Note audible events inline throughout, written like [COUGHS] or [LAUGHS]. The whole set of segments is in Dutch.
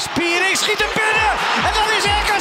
Spiering schiet hem binnen. En dan is RKC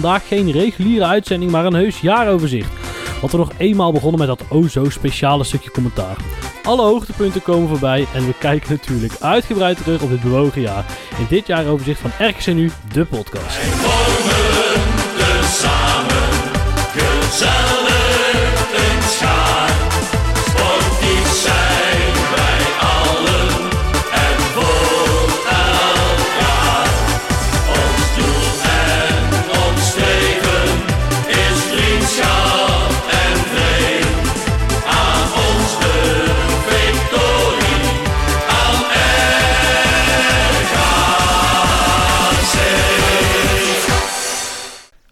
Vandaag geen reguliere uitzending, maar een heus jaaroverzicht. Want we nog eenmaal begonnen met dat o zo speciale stukje commentaar. Alle hoogtepunten komen voorbij en we kijken natuurlijk uitgebreid terug op dit bewogen jaar. In dit jaaroverzicht van RKC Nu, de podcast. gezellig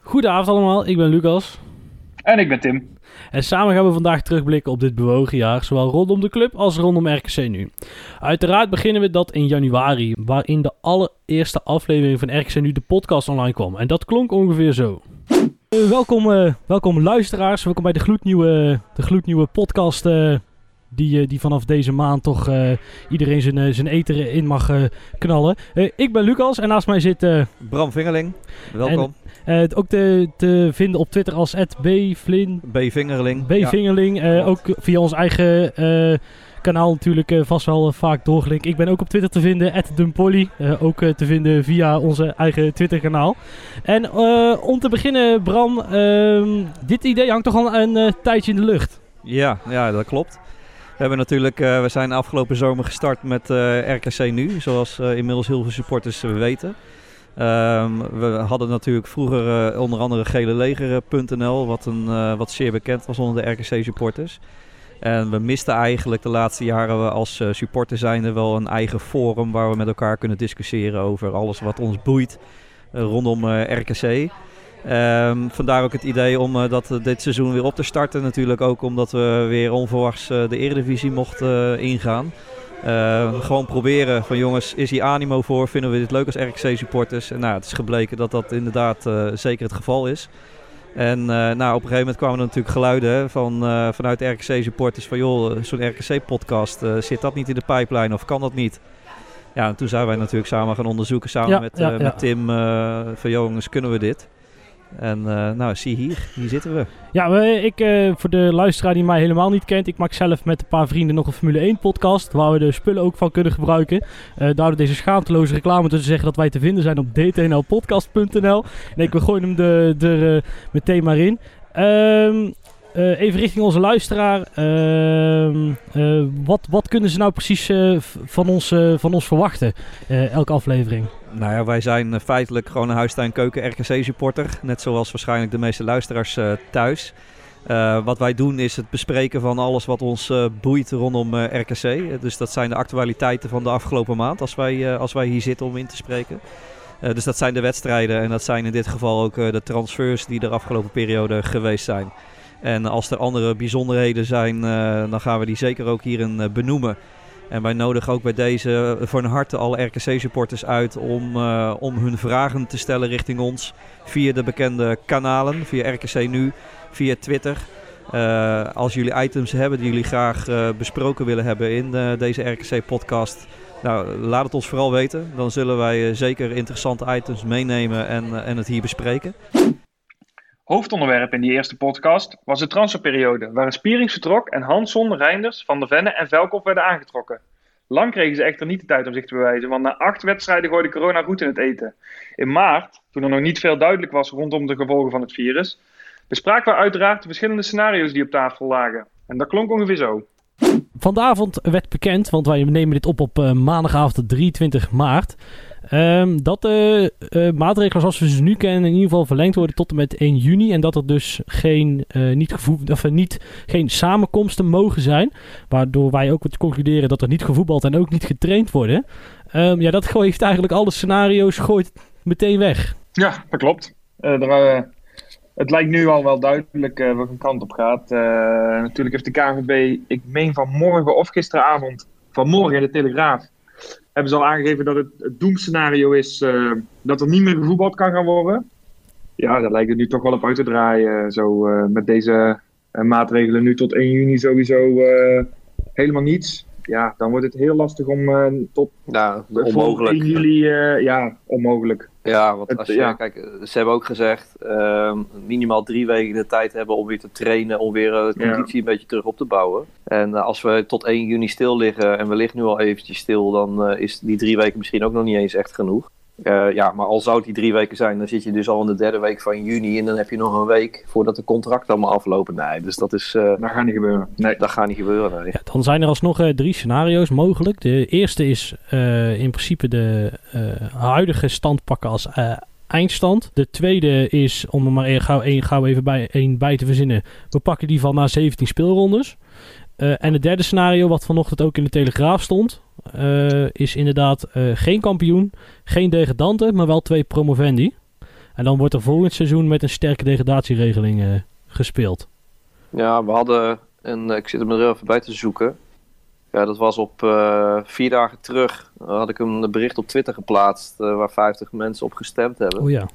Goedenavond allemaal, ik ben Lucas. En ik ben Tim. En samen gaan we vandaag terugblikken op dit bewogen jaar, zowel rondom de club als rondom RKC Nu. Uiteraard beginnen we dat in januari, waarin de allereerste aflevering van RKC Nu de podcast online kwam. En dat klonk ongeveer zo. Eh, welkom, eh, welkom luisteraars, welkom bij de gloednieuwe, de gloednieuwe podcast eh, die, eh, die vanaf deze maand toch eh, iedereen zijn, zijn eten in mag eh, knallen. Eh, ik ben Lucas en naast mij zit eh, Bram Vingerling, welkom. Eh, ook te, te vinden op Twitter als @bvlin. B. Vingerling. B. Vingerling. eh, ook via ons eigen eh, kanaal natuurlijk vast wel vaak doorgelinkt. Ik ben ook op Twitter te vinden, @dumpolly. ook te vinden via onze eigen Twitter kanaal. En om te beginnen, Bram, ehm, dit idee hangt toch al een tijdje in de lucht. Ja, ja, dat klopt. We, hebben natuurlijk, we zijn afgelopen zomer gestart met RKC Nu, zoals inmiddels heel veel supporters weten. Ehm, we hadden natuurlijk vroeger eh, onder andere geleleger.nl, wat, een, eh, wat zeer bekend was onder de RKC supporters. En we misten eigenlijk de laatste jaren we als eh, supporter zijnde wel een eigen forum waar we met elkaar kunnen discussiëren over alles wat ons boeit rondom RKC. Ehm, vandaar ook het idee om dat dit seizoen weer op te starten. Natuurlijk ook omdat we weer onverwachts de Eredivisie mochten ingaan. Eh, gewoon proberen van jongens, is hier animo voor? Vinden we dit leuk als RKC-supporters? En nou, het is gebleken dat dat inderdaad eh, zeker het geval is. En eh, nou, op een gegeven moment kwamen er natuurlijk geluiden van, vanuit RKC-supporters van joh, zo'n RKC-podcast, zit dat niet in de pipeline of kan dat niet? Ja, en toen zijn wij natuurlijk samen gaan onderzoeken, samen Ja, met, ja, ja. met Tim, van jongens, kunnen we dit? En eh, nou, zie hier, hier zitten we. Ja, ik, eh, voor de luisteraar die mij helemaal niet kent, ik maak zelf met een paar vrienden nog een Formule 1 podcast, waar we de spullen ook van kunnen gebruiken. Eh daardoor deze schaamteloze reclame te zeggen dat wij te vinden zijn op dtnlpodcast.nl. Nee, we gooien hem er meteen maar in. Ehm, eh, even richting onze luisteraar. Ehm, eh, wat, wat kunnen ze nou precies van, ons, van ons verwachten, elke aflevering? Nou ja, wij zijn eh, feitelijk gewoon een huistuin keuken RKC supporter. Net zoals waarschijnlijk de meeste luisteraars eh, thuis. Eh, wat wij doen is het bespreken van alles wat ons boeit rondom RKC. Dus dat zijn de actualiteiten van de afgelopen maand als wij, als wij hier zitten om in te spreken. Dus dat zijn de wedstrijden en dat zijn in dit geval ook de transfers die er afgelopen periode geweest zijn. En als er andere bijzonderheden zijn, dan gaan we die zeker ook hierin benoemen. En wij nodigen ook bij deze een harte alle RKC-supporters uit om, eh, om hun vragen te stellen richting ons via de bekende kanalen, via RKC Nu, via Twitter. Eh, als jullie items hebben die jullie graag eh, besproken willen hebben in deze RKC-podcast, nou, laat het ons vooral weten. Dan zullen wij zeker interessante items meenemen en, en het hier bespreken. Hoofdonderwerp in die eerste podcast was de transferperiode, waarin Spierings vertrok en Hansson, Reinders, Van der Venne en Velkop werden aangetrokken. Lang kregen ze echter niet de tijd om zich te bewijzen, want na acht wedstrijden gooide corona goed in het eten. In maart, toen er nog niet veel duidelijk was rondom de gevolgen van het virus, bespraken we uiteraard de verschillende scenario's die op tafel lagen. En dat klonk ongeveer zo. Vanavond werd bekend, want wij nemen dit op op eh, maandagavond 23 maart. Ehm, dat de eh, maatregelen zoals we ze nu kennen in ieder geval verlengd worden tot en met 1 juni. En dat er dus geen, eh, niet gevoe- of, eh, niet, geen samenkomsten mogen zijn. Waardoor wij ook concluderen dat er niet gevoetbald en ook niet getraind worden. Ehm, ja, dat gooit eigenlijk alle scenario's gooit meteen weg. Ja, dat klopt. Er, het lijkt nu al wel duidelijk welke kant op gaat. Natuurlijk heeft de KNVB, ik meen vanmorgen of gisteravond, vanmorgen de Telegraaf, hebben ze al aangegeven dat het, het doemscenario is eh, dat er niet meer gevoetbald kan gaan worden. Ja, daar lijkt het nu toch wel op uit te draaien. Zo eh, met deze eh, maatregelen nu tot 1 juni sowieso eh, helemaal niets. Ja, dan wordt het heel lastig om eh, tot Ja, onmogelijk. 1 juli, eh, ja, onmogelijk. Ja, want als je, ja. kijk, eh, ze hebben ook gezegd ehm, minimaal drie weken de tijd hebben om weer te trainen, om weer eh, de Ja. conditie een beetje terug op te bouwen. En eh, als we tot 1 juni stil liggen en we liggen nu al eventjes stil, dan is die drie weken misschien ook nog niet eens echt genoeg. Eh, ja, maar al zou het die drie weken zijn, dan zit je dus al in de derde week van juni en dan heb je nog een week voordat de contracten allemaal aflopen. Nee, dus dat is, eh, Dat gaat niet gebeuren. Nee. dat gaat niet gebeuren. Nee. Ja, dan zijn er alsnog eh, drie scenario's mogelijk. De eerste is eh, in principe de eh, huidige stand pakken als eh, eindstand. De tweede is, om er maar één- gauw, één, gauw even bij, één bij te verzinnen, we pakken die van na 17 speelrondes. Eh, en het derde scenario, wat vanochtend ook in de Telegraaf stond, eh, is inderdaad eh, geen kampioen, geen degradante, maar wel twee promovendi. En dan wordt er volgend seizoen met een sterke degradatieregeling eh, gespeeld. Ja, we hadden, een, ik zit hem er even bij te zoeken. Ja, dat was op vier dagen terug. had ik een bericht op Twitter geplaatst waar 50 mensen op gestemd hebben. Oh ja.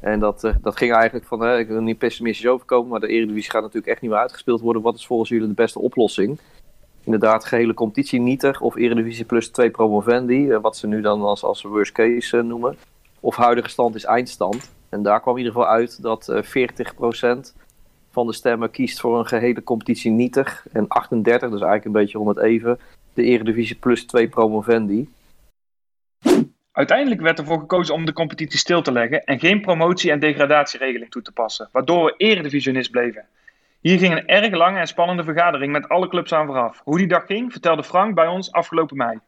En dat, dat ging eigenlijk van, hè, ik wil niet pessimistisch overkomen, maar de Eredivisie gaat natuurlijk echt niet meer uitgespeeld worden. Wat is volgens jullie de beste oplossing? Inderdaad, gehele competitie nietig of Eredivisie plus twee promovendi, eh, wat ze nu dan als, als worst case eh, noemen. Of huidige stand is eindstand. En daar kwam in ieder geval uit dat eh 40% van de stemmen kiest voor een gehele competitie nietig. En 38, dus eigenlijk een beetje om het even, de Eredivisie plus twee promovendi. Uiteindelijk werd ervoor gekozen om de competitie stil te leggen en geen promotie- en degradatieregeling toe te passen, waardoor we eredivisionist bleven. Hier ging een erg lange en spannende vergadering met alle clubs aan vooraf. Hoe die dag ging, vertelde Frank bij ons afgelopen mei.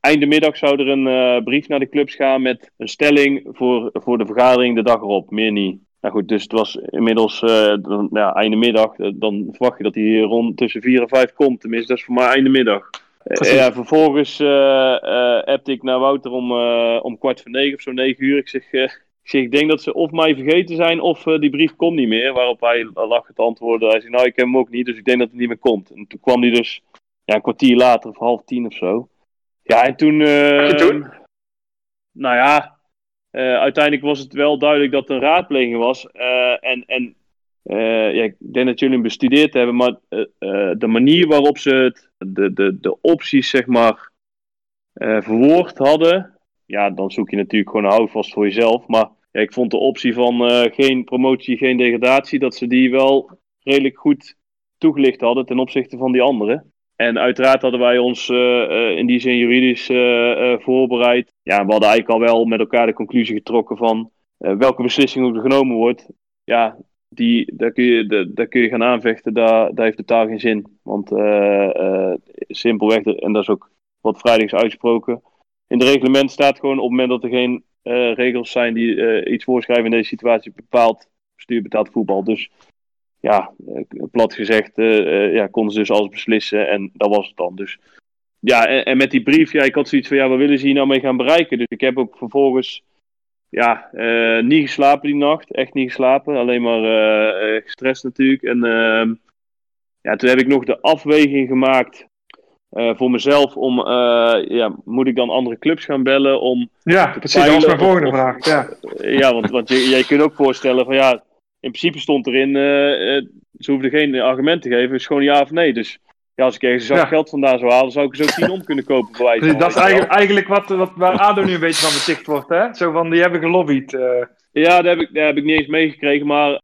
Einde middag zou er een eh, brief naar de clubs gaan met een stelling voor, voor de vergadering de dag erop, meer niet. Nou goed, dus het was inmiddels eh, dan, ja, einde middag. Eh, Dan verwacht je dat hij rond tussen 4 en 5 komt. Tenminste, dat is voor mij einde middag. Ja, vervolgens eh eh, appte ik naar Wouter om, eh, om kwart voor negen of zo, negen uur. Ik zeg, eh, ik zeg, ik denk dat ze of mij vergeten zijn of eh, die brief komt niet meer. Waarop hij lag het antwoorden. Hij zei, nou, ik heb hem ook niet, dus ik denk dat het niet meer komt. En toen kwam hij dus ja, een kwartier later of half tien of zo. Ja, en toen... je toen? Nou ja, eh, uiteindelijk was het wel duidelijk dat er een raadpleging was. en en ja, ik denk dat jullie hem bestudeerd hebben, maar de manier waarop ze het, de, de, de opties, zeg maar, verwoord hadden, ja, dan zoek je natuurlijk gewoon een houvast voor jezelf. Maar ja, ik vond de optie van eh, geen promotie, geen degradatie, dat ze die wel redelijk goed toegelicht hadden ten opzichte van die anderen. En uiteraard hadden wij ons eh, eh, in die zin juridisch voorbereid. Ja, we hadden eigenlijk al wel met elkaar de conclusie getrokken van welke beslissing ook genomen wordt. Ja, die, daar, kun je, daar, kun je gaan aanvechten, daar, daar heeft totaal geen zin. Want simpelweg, en dat is ook wat vrijdags uitgesproken. In het reglement staat gewoon op het moment dat er geen eh, regels zijn die eh, iets voorschrijven in deze situatie, bepaalt bestuur betaalt voetbal. Dus ja, eh, plat gezegd, ja, konden ze dus alles beslissen en dat was het dan. Dus ja, en, met die brief, ja, ik had zoiets van, ja, wat willen ze hier nou mee gaan bereiken? Dus ik heb ook vervolgens, ja, niet geslapen die nacht, echt niet geslapen, alleen maar gestrest natuurlijk. En ehm, ja, toen heb ik nog de afweging gemaakt eh, voor mezelf om, eh, ja, moet ik dan andere clubs gaan bellen om Ja, precies. Dat mijn volgende of- vraag. Ja. ja, want, want je, jij kunt ook voorstellen van ja, in principe stond erin, eh, ze hoefden geen argument te geven, het is gewoon ja of nee. Dus ja, als ik ergens zak Ja. geld vandaan zou halen, zou ik er zo tien om kunnen kopen. Bij wijze dat is eigenlijk, eigenlijk wat, wat, waar ADO nu een beetje van beticht wordt. Hè? Zo van, die hebben gelobbyd. Ja, daar heb ik, daar heb ik niet eens meegekregen, maar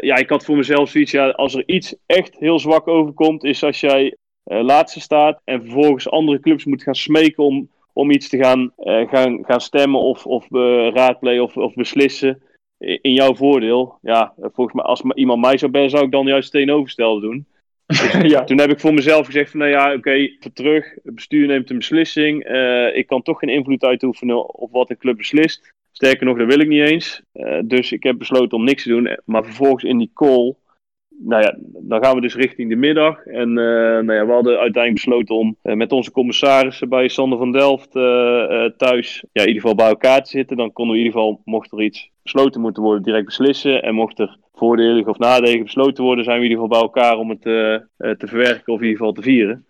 ja, ik had voor mezelf zoiets, ja, als er iets echt heel zwak overkomt, is als jij laatste staat en vervolgens andere clubs moet gaan smeken om, om iets te gaan, eh, gaan, gaan stemmen of, of eh, raadplegen of, of beslissen in jouw voordeel. Ja, eh, volgens mij, als iemand mij zou bellen, zou ik dan juist tegenovergestelde doen. [LAUGHS] ja. Toen heb ik voor mezelf gezegd van nou ja, oké, terug. Het bestuur neemt een beslissing. Eh, ik kan toch geen invloed uitoefenen op wat een club beslist. Sterker nog, dat wil ik niet eens. Eh, dus ik heb besloten om niks te doen. Maar vervolgens in die call, nou ja, dan gaan we dus richting de middag. En eh, nou ja, we hadden uiteindelijk besloten om eh, met onze commissarissen bij Sander van Delft eh, thuis ja, in ieder geval bij elkaar te zitten. Dan konden we in ieder geval, mocht er iets besloten moeten worden, direct beslissen. En mocht er voordelig of nadelig besloten worden, zijn we in ieder geval bij elkaar om het te verwerken of in ieder geval te vieren.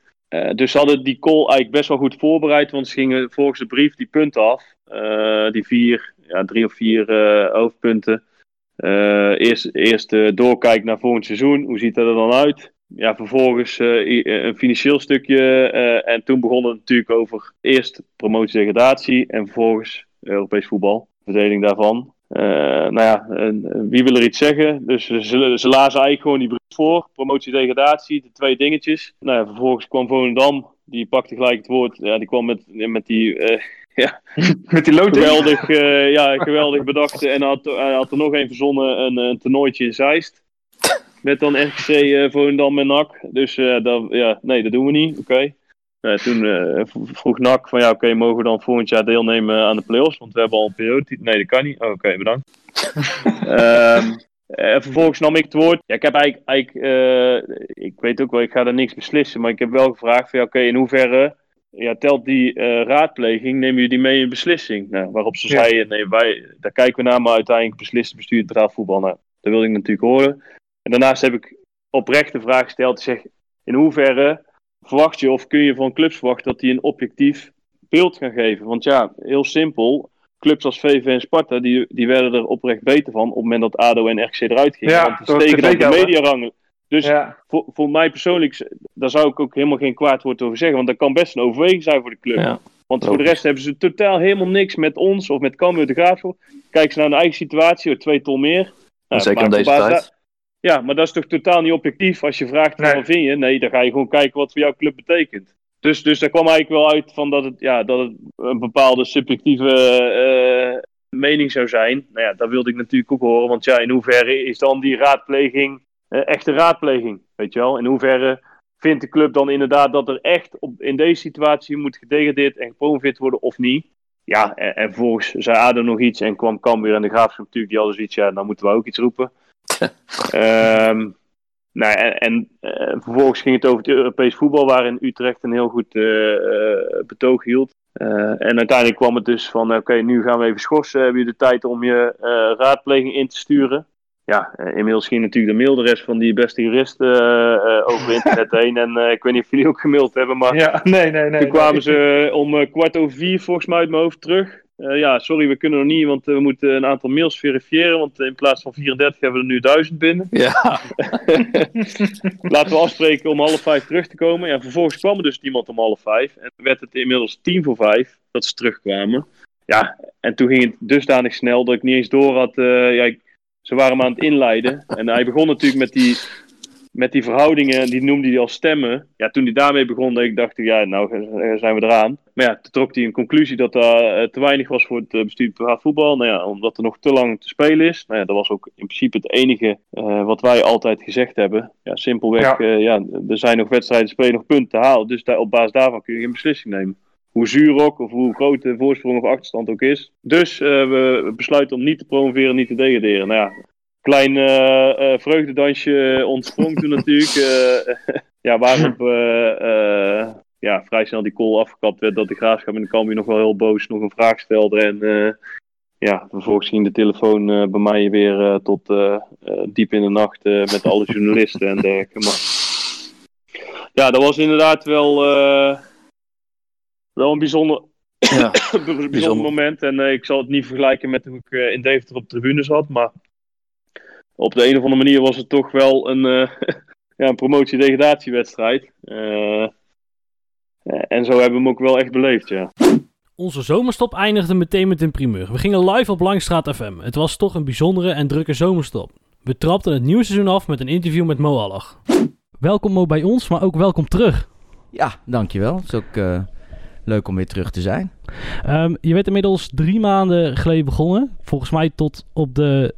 Dus ze hadden die call eigenlijk best wel goed voorbereid, want ze gingen volgens de brief die punten af. Die vier, ja, drie of vier hoofdpunten. Eh, eerst eerst eh, doorkijk naar volgend seizoen. Hoe ziet dat er dan uit? Ja, vervolgens eh, een financieel stukje. en toen begon het natuurlijk over eerst promotie-degradatie en vervolgens Europees voetbal. Verdeling daarvan. Nou ja, wie wil er iets zeggen? Dus ze, ze lazen eigenlijk gewoon die brief voor. Promotie-degradatie, de twee dingetjes. Nou ja, vervolgens kwam Volendam. Die pakte gelijk het woord. Ja, die kwam met, met die eh, [LAUGHS] Met die loting. geweldig, eh, ja, geweldig bedacht. En had, hij had er nog een verzonnen, een, een toernooitje in Zeist. Met dan RKC eh Volendam en NAC. Dus eh, dat, ja, nee, dat doen we niet. Oké. Toen eh, vroeg NAC van ja, oké, mogen we dan volgend jaar deelnemen aan de play-offs? Want we hebben al een periode. Nee, dat kan niet. Oh, oké, bedankt. [LAUGHS] Ehm, eh, vervolgens nam ik het woord. Ja, ik heb eigenlijk, eigenlijk eh, ik weet ook wel, ik ga er niks beslissen. Maar ik heb wel gevraagd van ja, oké, in hoeverre ja, telt die eh, raadpleging, nemen jullie die mee in beslissing? Nou, waarop ze Ja. zeiden, nee, wij, daar kijken we naar, maar uiteindelijk beslist het bestuur het betaald voetbal. Nou, dat wilde ik natuurlijk horen. En daarnaast heb ik oprecht de vraag gesteld, ik zeg, in hoeverre verwacht je of kun je van clubs verwachten dat die een objectief beeld gaan geven? Want ja, heel simpel, clubs als VV en Sparta, die, die werden er oprecht beter van op het moment dat ADO en RKC eruit gingen. Ja, want die door stegen dan de TV-gelden. Dus Ja. voor, voor mij persoonlijk, daar zou ik ook helemaal geen kwaad woord over zeggen. Want dat kan best een overweging zijn voor de club. Ja. Want voor de rest hebben ze totaal helemaal niks met ons of met Cambuur de Graafschap. Kijken ze naar hun eigen situatie, twee ton meer. Nou, Zeker in deze tijd. Ja, maar dat is toch totaal niet objectief als je vraagt Nee. wat vind je? Nee, dan ga je gewoon kijken wat voor jouw club betekent. Dus, dus daar kwam eigenlijk wel uit van dat het, ja, dat het een bepaalde subjectieve eh, mening zou zijn. Nou ja, dat wilde ik natuurlijk ook horen. Want ja, in hoeverre is dan die raadpleging echte raadpleging? Weet je wel? In hoeverre vindt de club dan inderdaad dat er echt op, in deze situatie moet gedegradeerd en gepromoveerd worden of niet? Ja, en, en vervolgens zei ADO nog iets en kwam Cambuur en de Graafschap natuurlijk, die hadden zoiets, ja, dan moeten we ook iets roepen. [LAUGHS] Ehm nou, en en eh, vervolgens ging het over het Europees voetbal, waarin Utrecht een heel goed eh, eh, betoog hield. Eh, en uiteindelijk kwam het dus van, oké, nu gaan we even schorsen. Hebben jullie de tijd om je eh, raadpleging in te sturen? Ja, eh, inmiddels ging natuurlijk de mail de rest van die beste juristen eh, eh, over [LAUGHS] internet heen. En ik weet niet of jullie ook gemaild hebben, maar ja, nee, nee, nee. toen kwamen ze om kwart over vier volgens mij uit mijn hoofd terug. Ja, sorry, we kunnen nog niet, want we moeten een aantal mails verifiëren. Want in plaats van 34 hebben we er nu 1000 binnen. Ja, [LAUGHS] Laten we afspreken om half vijf terug te komen. Ja, vervolgens kwam er dus iemand om half vijf. En werd het inmiddels tien voor vijf dat ze terugkwamen. Ja, en toen ging het dusdanig snel dat ik niet eens door had. ja, ik- ze waren hem aan het inleiden. En hij begon natuurlijk met die, met die verhoudingen, die noemde hij als stemmen. Ja, toen hij daarmee begon, dat ik dacht, ja, nou zijn we eraan. Maar ja, toen trok hij een conclusie dat dat eh, te weinig was voor het eh, bestuur privaat voetbal. Nou ja, omdat er nog te lang te spelen is. Nou ja, dat was ook in principe het enige eh, wat wij altijd gezegd hebben. Ja, simpelweg, Ja. ja. ja, er zijn nog wedstrijden, spelen nog punten te halen. Dus daar, op basis daarvan kun je geen beslissing nemen. Hoe zuur ook, of hoe groot de voorsprong of achterstand ook is. Dus eh, we besluiten om niet te promoveren, niet te degraderen. Nou ja, klein eh, eh, vreugdedansje ontsprong toen natuurlijk. [LAUGHS] ja, waarop ja, vrij snel die call afgekapt werd dat de graafschap en de Cambuur nog wel heel boos nog een vraag stelde. En ja, vervolgens ging de telefoon bij mij weer tot diep in de nacht met alle journalisten en dergelijke. Maar ja, dat was inderdaad wel, wel een bijzonder, ja. [COUGHS] bijzonder, Bijzonder. moment. En eh, ik zal het niet vergelijken met hoe ik eh, in Deventer op de tribune zat. Maar op de een of andere manier was het toch wel een, eh [LAUGHS] ja, een promotie-degradatiewedstrijd. Eh, eh, en zo hebben we hem ook wel echt beleefd, ja. Onze zomerstop eindigde meteen met een primeur. We gingen live op Langstraat FM. Het was toch een bijzondere en drukke zomerstop. We trapten het nieuwe seizoen af met een interview met Mo Allach. Welkom Mo bij ons, maar ook welkom terug. Ja, dankjewel. Het is ook eh, leuk om weer terug te zijn. Ehm, je werd inmiddels drie maanden geleden begonnen. Volgens mij tot op de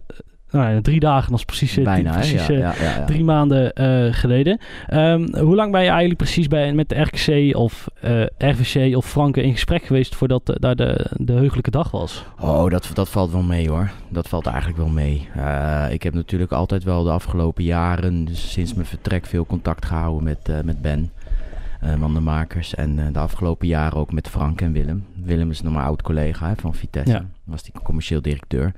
nou ja, drie dagen, dat is precies, eh, Bijna, hè? precies Ja, eh, ja, ja, ja. drie maanden eh, geleden. Ehm, hoe lang ben je eigenlijk precies bij, met de RKC of eh, RVC of Franken in gesprek geweest voordat eh, daar de, de heugelijke dag was? Oh, dat, dat valt wel mee hoor. Dat valt eigenlijk wel mee. Eh, ik heb natuurlijk altijd wel de afgelopen jaren, dus sinds mijn vertrek, veel contact gehouden met, eh, met Ben. Eh van de makers. En eh, de afgelopen jaren ook met Frank en Willem. Willem is nog maar oud collega hè, van Vitesse. Ja. Was die commercieel directeur.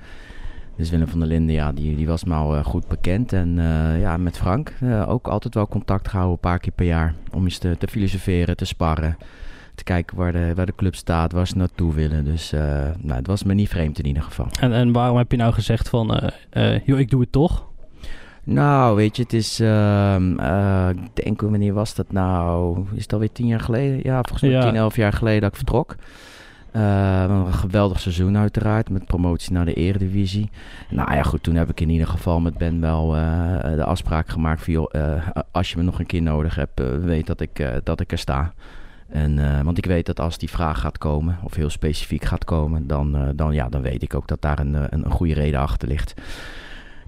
Dus Willem van der Linden, ja, die, die was me al eh, goed bekend. En ja, met Frank ook altijd wel contact gehouden, een paar keer per jaar. Om eens te, te filosoferen, te sparren. Te kijken waar de, waar de club staat, waar ze naartoe willen. Dus nou, het was me niet vreemd in ieder geval. En, en waarom heb je nou gezegd van, joh, ik doe het toch? Nou, weet je, het is. ehm, eh, ik denk, wanneer was dat nou? Is het alweer tien jaar geleden? Ja, volgens mij Ja. tien, elf jaar geleden dat ik vertrok. Eh, een geweldig seizoen uiteraard, met promotie naar de eredivisie. Nou ja, goed, toen heb ik in ieder geval met Ben wel eh, de afspraak gemaakt van... joh, eh, als je me nog een keer nodig hebt, weet dat ik, dat ik er sta. En, want ik weet dat als die vraag gaat komen, of heel specifiek gaat komen... dan, dan, ja, dan weet ik ook dat daar een, een, een goede reden achter ligt.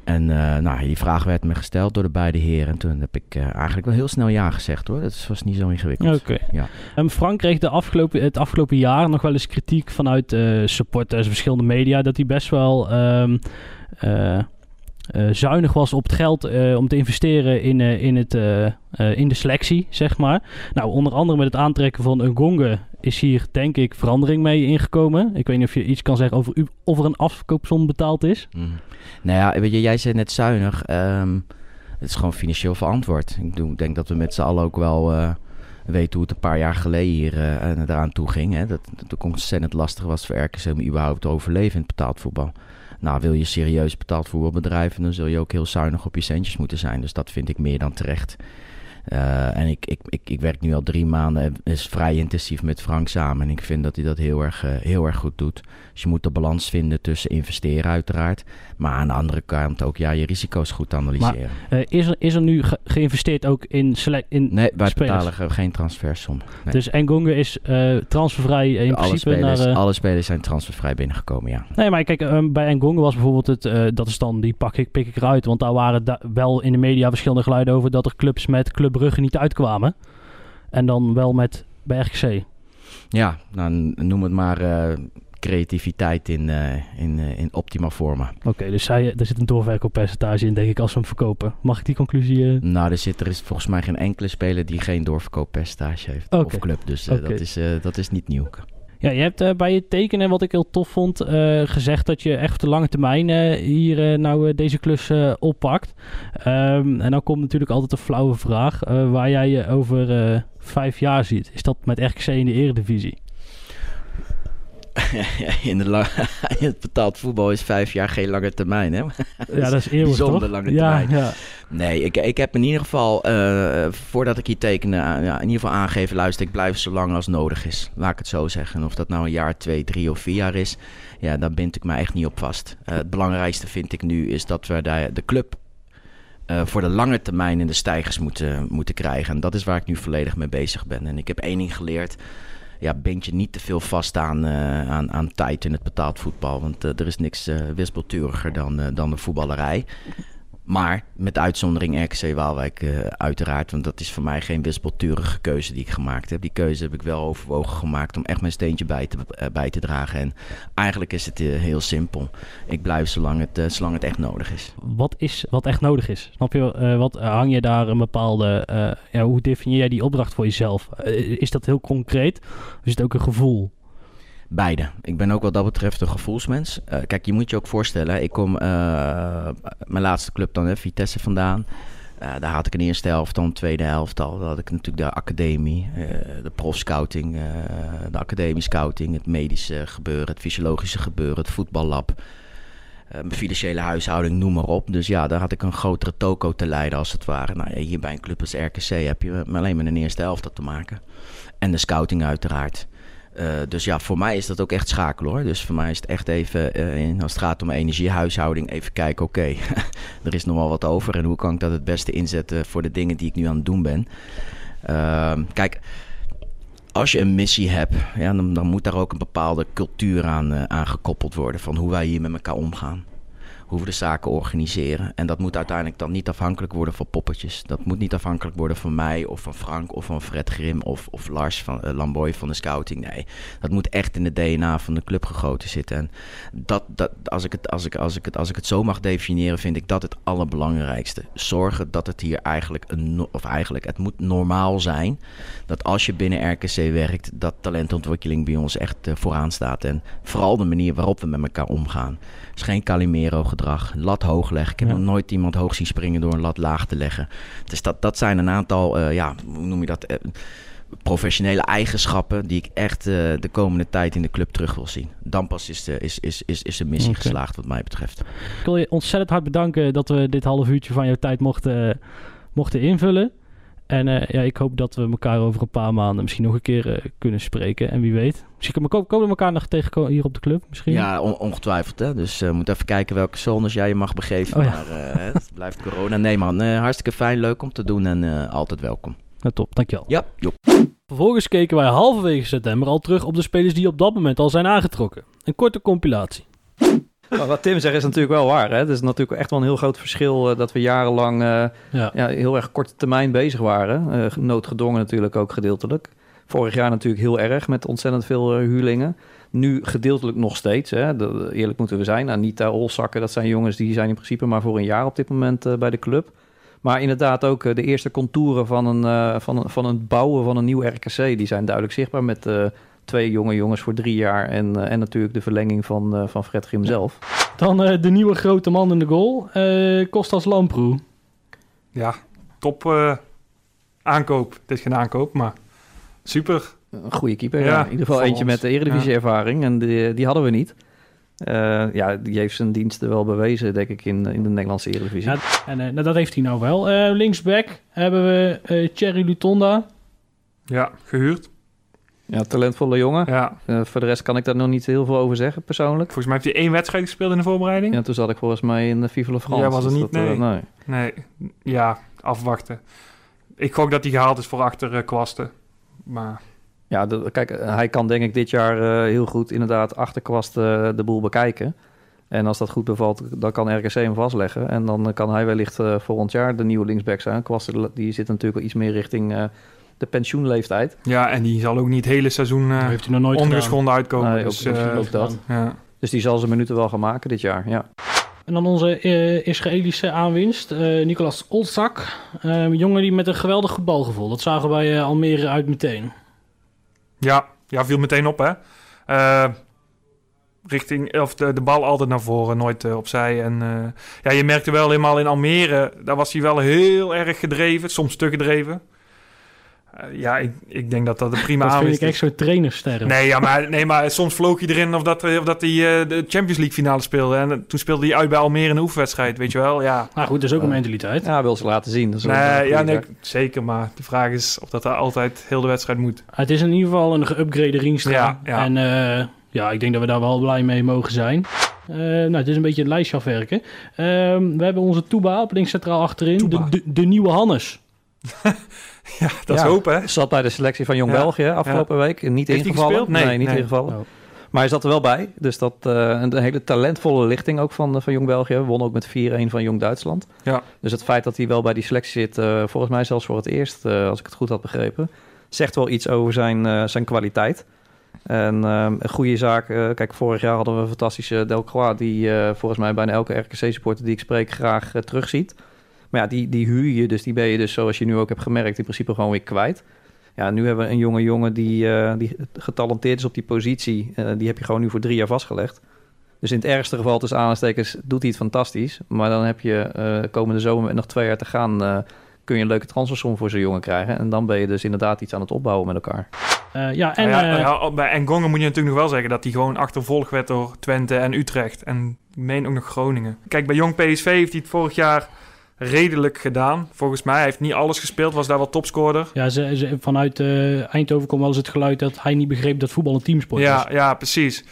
En eh, nou, die vraag werd me gesteld door de beide heren. En toen heb ik eh, eigenlijk wel heel snel ja gezegd hoor. Dat was niet zo ingewikkeld. Oké. Ja. Ehm, Frank kreeg de afgelopen, het afgelopen jaar nog wel eens kritiek vanuit eh, supporters en verschillende media dat hij best wel ehm, eh, eh, zuinig was op het geld om te investeren in, in, het, in de selectie, zeg maar. Nou, onder andere met het aantrekken van een gonge is hier denk ik verandering mee ingekomen. Ik weet niet of je iets kan zeggen over of er een afkoopsom betaald is. Mhm. Nou ja, weet je, jij zei net zuinig. Ehm, het is gewoon financieel verantwoord. Ik denk dat we met z'n allen ook wel eh, weten hoe het een paar jaar geleden hier eh, eraan toe ging. Hè? Dat dat het ontzettend lastig was voor RKC om überhaupt te overleven in het betaald voetbal. Nou, wil je serieus betaald voetbal bedrijven, dan zul je ook heel zuinig op je centjes moeten zijn. Dus dat vind ik meer dan terecht. Eh, en ik, ik, ik, ik werk nu al drie maanden, is vrij intensief met Frank samen. En ik vind dat hij dat heel erg, eh, heel erg goed doet. Dus je moet de balans vinden tussen investeren uiteraard. Maar aan de andere kant ook ja, je risico's goed analyseren. Eh, is, er, is er nu ge- geïnvesteerd ook in, sele- in nee, wij spelers? betalen geen transfersom. Nee. Dus Engonge is transfervrij in alle, principe spelers, naar... alle spelers zijn transfervrij binnengekomen, ja. Nee, maar kijk, ehm, bij Engonge was bijvoorbeeld het... dat is dan, die pak ik, pik ik eruit. Want daar waren da- wel in de media verschillende geluiden over... dat er clubs met Club Brugge niet uitkwamen. En dan wel met bij RKC. Ja, nou, noem het maar eh, creativiteit in, eh, in, eh, in optima forma. Oké, dus zij, er zit een doorverkooppercentage in, denk ik, als ze hem verkopen. Mag ik die conclusie... Nou, er, zit, er is volgens mij geen enkele speler die geen doorverkooppercentage heeft. Oké. Of club, dus dat, is, dat is niet nieuw. Ja, je hebt eh, bij je tekenen, wat ik heel tof vond, eh, gezegd dat je echt op de lange termijn eh, hier nou deze klus oppakt. Ehm, en dan komt natuurlijk altijd een flauwe vraag waar jij je over vijf jaar ziet. Is dat met RKC in de eredivisie? [LAUGHS] in, de [LAUGHS] het betaald voetbal is vijf jaar geen lange termijn, hè? Ja, dat is [LAUGHS] eeuwig bijzonder toch? lange ja, termijn. ja. Nee, ik, ik heb in ieder geval, eh, voordat ik hier teken, eh, ja, in ieder geval aangeven, luister, ik blijf zo lang als nodig is. Laat ik het zo zeggen. En of dat nou een jaar, twee, drie of vier jaar is, ja, daar bind ik me echt niet op vast. Eh, het belangrijkste vind ik nu is dat we de, de club voor de lange termijn in de stijgers moeten, moeten krijgen. En dat is waar ik nu volledig mee bezig ben. En ik heb één ding geleerd. Ja, bind je niet te veel vast aan, eh, aan, aan tijd in het betaald voetbal. Want eh, er is niks eh wispelturiger dan, dan de voetballerij. Maar met uitzondering RKC Waalwijk eh, uiteraard. Want dat is voor mij geen wispelturige keuze die ik gemaakt heb. Die keuze heb ik wel overwogen gemaakt om echt mijn steentje bij te, eh, bij te dragen. En eigenlijk is het eh, heel simpel. Ik blijf zolang het, zolang het echt nodig is. Wat is wat echt nodig is? Snap je? wat hang je daar een bepaalde... ja, hoe definieer jij die opdracht voor jezelf? Is dat heel concreet? Is het ook een gevoel? Beide. Ik ben ook wat dat betreft een gevoelsmens. Eh, kijk, je moet je ook voorstellen, ik kom eh, mijn laatste club dan, hè, Vitesse vandaan. Eh, daar had ik een eerste helft, dan tweede helft al. Dan had ik natuurlijk de academie, de profscouting, de academie scouting, het medische gebeuren, het fysiologische gebeuren, het voetballab. mijn financiële huishouding, noem maar op. Dus ja, daar had ik een grotere toko te leiden als het ware. Nou, ja, hier bij een club als RKC heb je alleen met een eerste helft te maken. En de scouting uiteraard. Eh, dus ja, voor mij is dat ook echt schakelen hoor. Dus voor mij is het echt even, in- als het gaat om energiehuishouding, even kijken, oké, [LAUGHS] er is nog wel wat over. En hoe kan ik dat het beste inzetten voor de dingen die ik nu aan het doen ben. Ehm, kijk, als je een missie hebt, ja, dan, dan moet daar ook een bepaalde cultuur aan, eh, aan gekoppeld worden. Van hoe wij hier met elkaar omgaan. Hoe we de zaken organiseren. En dat moet uiteindelijk dan niet afhankelijk worden van poppetjes. Dat moet niet afhankelijk worden van mij of van Frank of van Fred Grim of, of Lars van uh, Lamboy van de scouting. Nee, dat moet echt in de DNA van de club gegoten zitten. En dat, dat, als, ik het, als, ik, als, ik het, als ik het zo mag definiëren, vind ik dat het allerbelangrijkste. Zorgen dat het hier eigenlijk, een, of eigenlijk, het moet normaal zijn dat als je binnen RKC werkt, dat talentontwikkeling bij ons echt uh, vooraan staat. En vooral de manier waarop we met elkaar omgaan. is geen Calimero-gedrag, lat hoog leggen. Ik heb Ja. nog nooit iemand hoog zien springen door een lat laag te leggen. Dus dat, dat zijn een aantal, eh, ja, hoe noem je dat? eh, professionele eigenschappen die ik echt eh, de komende tijd in de club terug wil zien. Dan pas is de, is, is, is, is de missie geslaagd wat mij betreft. Ik wil je ontzettend hard bedanken dat we dit half uurtje van jouw tijd mochten, mochten invullen. En eh, ja, ik hoop dat we elkaar over een paar maanden misschien nog een keer eh, kunnen spreken. En wie weet. Misschien komen komen we elkaar nog tegenkomen hier op de club. Misschien. Ja, on- ongetwijfeld. Hè? Dus we moeten even kijken welke zones jij je mag begeven. Oh ja. Maar eh, hè, het blijft corona. Nee man, eh, hartstikke fijn, leuk om te doen en eh, altijd welkom. Nou, top, dankjewel. Ja, joep. Vervolgens keken wij halverwege september al terug op de spelers die op dat moment al zijn aangetrokken. Een korte compilatie. Maar wat Tim zegt is natuurlijk wel waar. Hè? Het is natuurlijk echt wel een heel groot verschil eh, dat we jarenlang eh, Ja. ja, heel erg korte termijn bezig waren. Eh, noodgedwongen natuurlijk ook gedeeltelijk. Vorig jaar natuurlijk heel erg met ontzettend veel huurlingen. Nu gedeeltelijk nog steeds. Hè? De- eerlijk moeten we zijn. Anita Olzakken, dat zijn jongens die zijn in principe maar voor een jaar op dit moment bij de club. Maar inderdaad ook de eerste contouren van, een, van, een, van het bouwen van een nieuw RKC... die zijn duidelijk zichtbaar met twee jonge jongens voor drie jaar... en, eh, en natuurlijk de verlenging van, eh, van Fred Grim zelf. Dan eh, de nieuwe grote man in de goal. eh Kostas Lamproe. Ja, top eh, aankoop. Het is geen aankoop, maar super. Een goede keeper, Ja, ja. In ieder geval eentje ons. met de eredivisie-ervaring. En die, die hadden we niet. Eh, ja, die heeft zijn diensten wel bewezen, denk ik, in, in de Nederlandse eredivisie. Ja, en nou, dat heeft hij nou wel. Eh, linksback hebben we eh Thierry Lutonda. Ja, gehuurd. Ja, talentvolle jongen. Ja. Eh, voor de rest kan ik daar nog niet heel veel over zeggen, persoonlijk. Volgens mij heeft hij één wedstrijd gespeeld in de voorbereiding. Ja, toen zat ik volgens mij in de Vive la France. Ja, was er Dus niet, eh, nee. Nee, ja, afwachten. Ik gok dat hij gehaald is voor achter eh, kwasten. Maar Ja, de- kijk, hij kan denk ik dit jaar heel goed inderdaad achterkwast eh, de boel bekijken. En als dat goed bevalt, dan kan RKC hem vastleggen. En dan kan hij wellicht volgend jaar de nieuwe linksback zijn. Kwasten die zit natuurlijk wel iets meer richting de pensioenleeftijd. ja, en die zal ook niet het hele seizoen eh, heeft hij nog nooit gedaan. ongeschonden uitkomen. Nee, dus, ook, eh, ook dat. ja. Dus die zal zijn minuten wel gaan maken dit jaar, ja. En dan onze eh, Israëlische aanwinst, eh Nicolas Olzak. Eh, een jongen die met een geweldig balgevoel. Dat zagen wij eh, Almere uit meteen. Ja, ja, viel meteen op, hè. Eh, richting, of de, de bal altijd naar voren, nooit eh, opzij. En eh, ja, je merkte wel helemaal in Almere, daar was hij wel heel erg gedreven, soms te gedreven. Eh, ja, ik, ik denk dat dat een prima dat vind ik is. echt zo'n trainersterren. Nee, ja, maar, nee, maar soms vloog hij erin of dat, of dat hij eh, de Champions League finale speelde. En toen speelde hij uit bij Almere in een oefenwedstrijd, weet je wel. Ja, Nou goed, dat is ook een mentaliteit. Ja, wil ze laten zien. Dat is nee, ja nee, zeker. Maar de vraag is of dat er altijd heel de wedstrijd moet. Het is in ieder geval een geüpgrade Ringstra. Ja, ja. En eh, ja, ik denk dat we daar wel blij mee mogen zijn. Eh, nou, het is een beetje het lijstje afwerken. Ehm, we hebben onze Tuba op links centraal achterin. De, de nieuwe Hannes. [LAUGHS] [LAUGHS] Ja, dat Ja. is hopen, hè. Zat bij de selectie van Jong Ja. België afgelopen week. Niet Heeft ingevallen. Nee, Nee, niet nee. ingevallen. Oh. Maar hij zat er wel bij. Dus dat eh, een, hele talentvolle lichting ook van, van Jong België. Won ook met 4-1 van Jong Duitsland. Ja. Dus het feit dat hij wel bij die selectie zit, eh, volgens mij zelfs voor het eerst, eh, als ik het goed had begrepen, zegt wel iets over zijn, eh, zijn kwaliteit. En eh, een goede zaak. eh, kijk, vorig jaar hadden we een fantastische Delcroix, die eh, volgens mij bijna elke RKC-supporter die ik spreek graag eh, terugziet. Maar ja, die, die huur je, dus die ben je dus, zoals je nu ook hebt gemerkt, in principe gewoon weer kwijt. Ja, nu hebben we een jonge jongen die, eh, die getalenteerd is op die positie. Eh, die heb je gewoon nu voor drie jaar vastgelegd. Dus in het ergste geval, tussen aanstekers, doet hij het fantastisch. Maar dan heb je eh, komende zomer met nog twee jaar te gaan... eh, kun je een leuke transfersom voor zo'n jongen krijgen. En dan ben je dus inderdaad iets aan het opbouwen met elkaar. Eh, ja, en Nou ja, eh, ja, bij Engongen moet je natuurlijk nog wel zeggen dat hij gewoon achtervolgd werd door Twente en Utrecht. En ik meen ook nog Groningen. Kijk, bij Jong PSV heeft hij het vorig jaar redelijk gedaan. Volgens mij hij heeft niet alles gespeeld, was daar wel topscorer. ja, ze, ze- vanuit eh, Eindhoven komt wel eens het geluid dat hij niet begreep dat voetbal een teamsport is. Ja, ja, precies.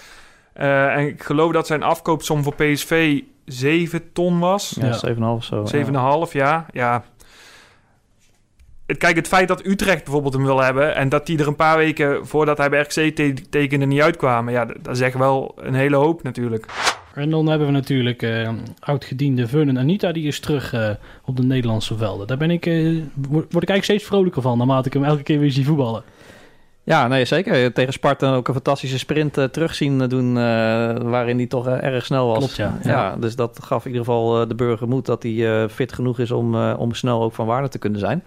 Eh, en ik geloof dat zijn afkoopsom voor PSV 7 ton was. Ja, Ja. 7,5 of zo. ja. 7,5, ja. ja. Het, kijk, het feit dat Utrecht bijvoorbeeld hem wil hebben... en dat die er een paar weken voordat hij bij RKC te- tekende niet uitkwamen... ja, dat, dat zegt wel een hele hoop natuurlijk. En dan hebben we natuurlijk uh, oud-gediende Vernon Anita, die is terug uh, op de Nederlandse velden. Daar ben ik, uh, word, word, ik eigenlijk steeds vrolijker van, naarmate ik hem elke keer weer zie voetballen. Ja, nee, zeker. Tegen Sparta ook een fantastische sprint terugzien doen, waarin hij toch erg snel was. Klopt, ja. ja. ja. dus dat gaf in ieder geval de burger moed dat hij fit genoeg is om, om snel ook van waarde te kunnen zijn.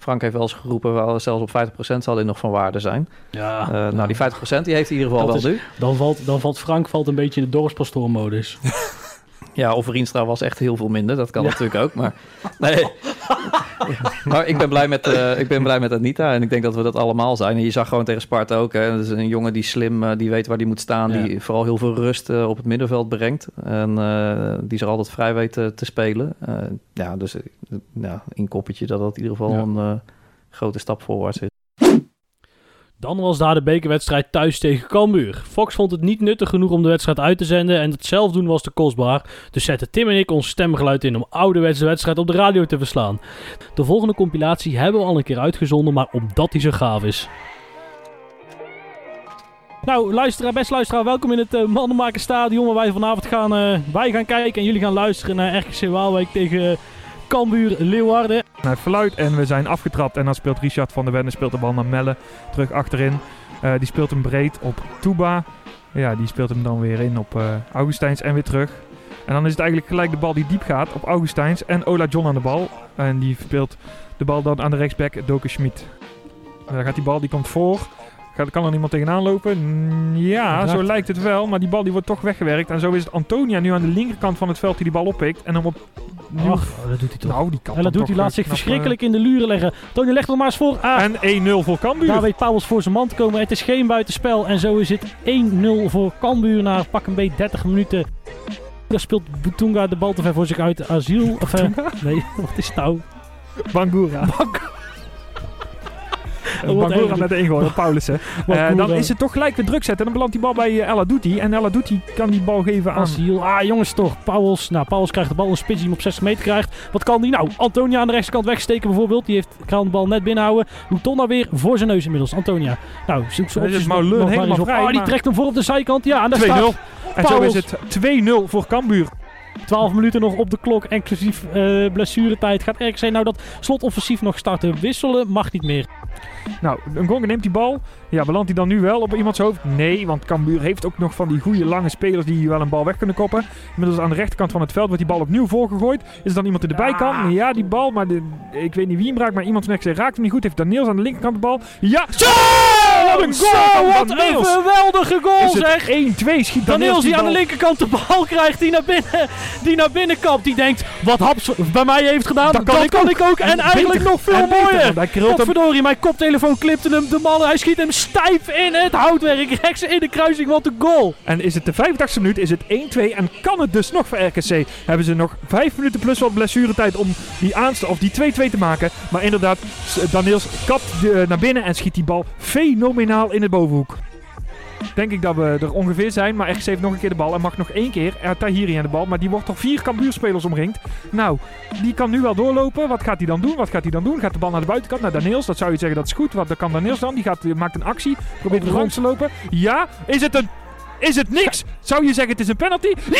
Frank heeft wel eens geroepen, wel, zelfs op 50% zal hij nog van waarde zijn. Ja, uh, nou, die 50% die heeft hij in ieder geval wel is, nu. Dan valt, dan valt Frank valt een beetje in de dorpspastoormodus. [LAUGHS] ja, of Rienstra was echt heel veel minder. Dat kan ja. natuurlijk ook. Maar, nee. [LAUGHS] maar ik ben, blij met, uh, ik ben blij met Anita. En ik denk dat we dat allemaal zijn. En je zag gewoon tegen Sparta ook. Hè. Dat is een jongen die slim, uh, die weet waar hij moet staan. Ja. Die vooral heel veel rust op het middenveld brengt. En die zich altijd vrij weet te spelen. ja, dus ja, in koppetje dat dat in ieder geval een grote stap voorwaarts is. Dan was daar de bekerwedstrijd thuis tegen Cambuur. Fox vond het niet nuttig genoeg om de wedstrijd uit te zenden en het zelf doen was te kostbaar. Dus zetten Tim en ik ons stemgeluid in om ouderwets de wedstrijd op de radio te verslaan. De volgende compilatie hebben we al een keer uitgezonden, maar omdat hij zo gaaf is. Nou, luisteraar, best luisteraar, welkom in het uh, Mannenmakerstadion waar wij vanavond gaan, uh, wij gaan kijken en jullie gaan luisteren naar RKC Waalwijk tegen Cambuur Leeuwarden. Hij fluit en we zijn afgetrapt. En dan speelt Richard van der Wende speelt de bal naar Melle terug achterin. Uh, die speelt hem breed op Touba. Ja, die speelt hem dan weer in op uh, Augustijns en weer terug. En dan is het eigenlijk gelijk de bal die diep gaat op Augustijns en Ola John aan de bal. En die speelt de bal dan aan de rechtsback Doke Schmid. Uh, dan gaat die bal, die komt voor. Gaat, kan er niemand tegenaan lopen? Ja, zo lijkt het wel. Maar die bal die wordt toch weggewerkt. En zo is het Antonia nu aan de linkerkant van het veld die die bal oppikt. En hem op... Nu... Ach, dat doet hij toch. Nou, die kan en dat doet hij. Laat zich verschrikkelijk in de luren leggen. Antonia legt er maar eens voor. Ah. En 1-0 voor Cambuur. Daar weet Pauwels voor zijn man te komen. Het is geen buitenspel. En zo is het 1-0 voor Cambuur na pak een beetje 30 minuten. Daar speelt Butunga de bal te ver voor zich uit. Asiel. Of, uh, nee, [LAUGHS] wat is het nou? Bangura. Bangura. Bangura de Paulussen. Uh, dan is het toch gelijk weer druk zetten. En dan belandt die bal bij uh, Ella Douti. En Ella Douti kan die bal geven aan... Asiel. Ah, jongens toch. Pauwels. Nou, Pauwels krijgt de bal. Een spits die hem op 60 meter krijgt. Wat kan die nou? Antonia aan de rechterkant wegsteken bijvoorbeeld. Die heeft, kan de bal net binnenhouden. Luton weer voor zijn neus inmiddels. Antonia. Nou, zoek ze op. is Maulun helemaal vrij. Ah, die trekt hem voor op de zijkant. Ja, en daar staat 2-0. En zo is het 2-0 voor Cambuur. 12 minuten nog op de klok, inclusief uh, blessuretijd. Gaat RKC nou dat slotoffensief nog starten? Wisselen mag niet meer. Nou, Ngonga neemt die bal. Ja, belandt hij dan nu wel op iemands hoofd? Nee, want Cambuur heeft ook nog van die goede lange spelers die wel een bal weg kunnen koppen. Inmiddels aan de rechterkant van het veld wordt die bal opnieuw voorgegooid. Is er dan iemand die erbij kan? Ja, die bal, maar de, ik weet niet wie hem raakt, maar iemand van RKC raakt hem niet goed. Heeft Daniels aan de linkerkant de bal? Ja! Zo! Wat een goal! Wat een geweldige goal zeg! 1-2 schiet Daniels, die aan de linkerkant de bal krijgt, die naar binnen, die naar binnen kapt. Die denkt, wat Haps bij mij heeft gedaan, dat, kan, ik, kan ik ook. En, en eigenlijk nog veel mooier. Godverdorie, mijn koptelefoon klipte hem de man. Hij schiet hem stijf in het houtwerk. Rechts in de kruising, wat een goal. En is het de 85e minuut, is het 1-2 en kan het dus nog voor RKC. Hebben ze nog 5 minuten plus wat blessuretijd om die of die 2-2 te maken. Maar inderdaad, Daniels kapt de, naar binnen en schiet die bal fenomenaal in de bovenhoek. Denk ik dat we er ongeveer zijn. Maar RKC heeft nog een keer de bal en mag nog één keer. Er Tahiri aan de bal. Maar die wordt door vier Cambuurspelers omringd. Nou, die kan nu wel doorlopen. Wat gaat hij dan doen? Wat gaat hij dan doen? Gaat de bal naar de buitenkant, naar Daniels. Dat zou je zeggen, dat is goed. Wat kan Daniels dan? Die gaat, maakt een actie. Probeert er langs te lopen. Ja, is het een is het niks? Zou je zeggen het is een penalty? Ja!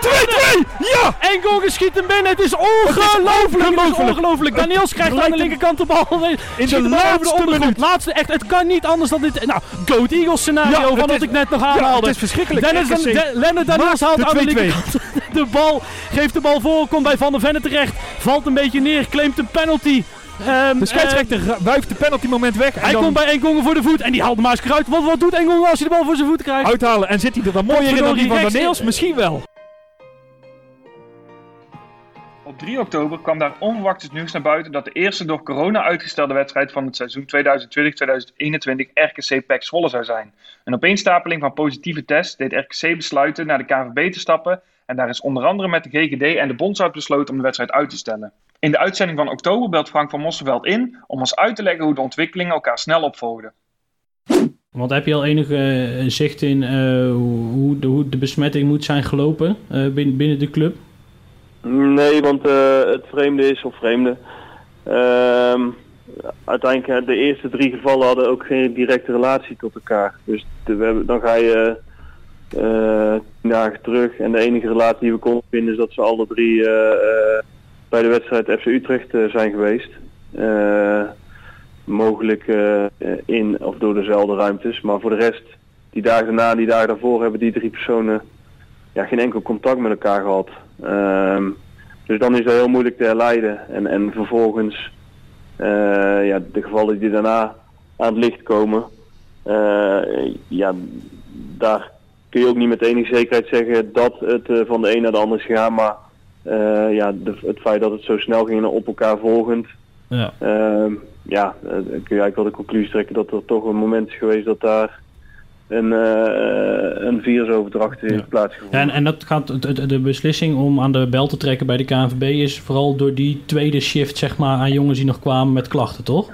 2-2! Ja! En Gogen schiet hem binnen. Het is ongelooflijk. Het is ongelooflijk. Daniels krijgt aan de linkerkant de bal. In de laatste minuut. Laatste, echt, het kan niet anders dan dit. Nou, Goat Eagles scenario ja, van wat ik net nog aanhaalde. Ja, het is verschrikkelijk. Dennis, de, Lennart Daniels haalt aan de linkerkant de bal. Geeft de bal voor. Komt bij Van der Venne terecht. Valt een beetje neer. Claimt een penalty. Um, de scheidsrechter uh, wuift de penalty moment weg. Hij dan... komt bij Engongen voor de voet en die haalt de maar eens uit. Wat, wat doet Engongen als hij de bal voor zijn voet krijgt? Uithalen en zit hij er dan mooier in dan die van Daniels? Misschien wel. Op 3 oktober kwam daar onverwachts het nieuws naar buiten dat de eerste door corona uitgestelde wedstrijd van het seizoen 2020-2021 RKC PEC Zwolle zou zijn. Een opeenstapeling van positieve tests deed RKC besluiten naar de KVB te stappen en daar is onder andere met de GGD en de Bondsraad besloten om de wedstrijd uit te stellen. In de uitzending van oktober belt Frank van Mosselveld in om ons uit te leggen hoe de ontwikkelingen elkaar snel opvolgden. Want heb je al enige uh, zicht in uh, hoe, de, hoe, de, besmetting moet zijn gelopen uh, binnen, binnen, de club? Nee, want het vreemde is, of vreemde, ehm, uiteindelijk de eerste drie gevallen hadden ook geen directe relatie tot elkaar. Dus de, we hebben, dan ga je dagen terug. En de enige relatie die we konden vinden is dat ze alle drie eh, eh, bij de wedstrijd FC Utrecht eh, zijn geweest. Eh, mogelijk eh, eh, in of door dezelfde ruimtes. Maar voor de rest, die dagen daarna en die dagen daarvoor hebben die drie personen ja, geen enkel contact met elkaar gehad. Ehm, dus dan is dat heel moeilijk te herleiden. En, en vervolgens eh, ja, de gevallen die daarna aan het licht komen, eh, ja, daar kun je ook niet met enige zekerheid zeggen dat het eh, van de een naar de ander is gegaan. Maar eh, ja, de, het feit dat het zo snel ging en op elkaar volgend, Ja. Ehm, ja, eh, kun je eigenlijk wel de conclusie trekken dat er toch een moment is geweest dat daar een, eh, een virusoverdracht heeft plaatsgevonden. En, en dat gaat, de, beslissing om aan de bel te trekken bij de KNVB is vooral door die tweede shift zeg maar, aan jongens die nog kwamen met klachten, toch?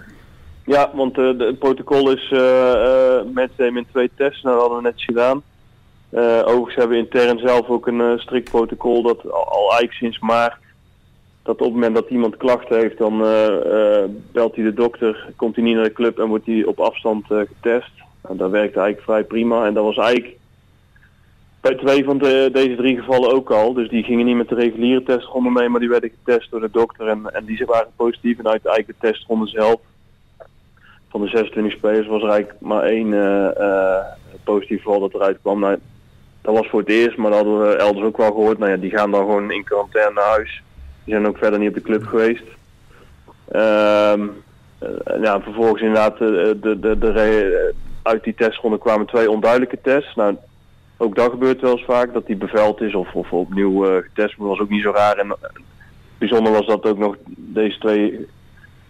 Ja, want de- het protocol is mensen nemen in twee tests, nou, dat hadden we net gedaan. Eh, overigens hebben we intern zelf ook een eh, strikt protocol dat al, al eigenlijk sinds maart, dat op het moment dat iemand klachten heeft, dan eh, belt hij de dokter, komt hij niet naar de club en wordt hij op afstand getest. Nou, dat werkte eigenlijk vrij prima en dat was eigenlijk bij twee van de, deze drie gevallen ook al. Dus die gingen niet met de reguliere testronde mee, maar die werden getest door de dokter en, en die waren positief. En uit de eigen testronde zelf van de 26 spelers was er eigenlijk maar één positief geval dat eruit kwam. Nou, dat was voor het eerst, maar dat hadden we elders ook wel gehoord. Nou ja, die gaan dan gewoon in quarantaine naar huis. Die zijn ook verder niet op de club geweest. Ehm, eh, ja, vervolgens inderdaad, eh, de, de, de, eh, uit die testronde kwamen twee onduidelijke tests. Nou, ook dat gebeurt wel eens vaak, dat die beveld is of, of opnieuw eh, getest wordt, was ook niet zo raar. En bijzonder was dat ook nog deze twee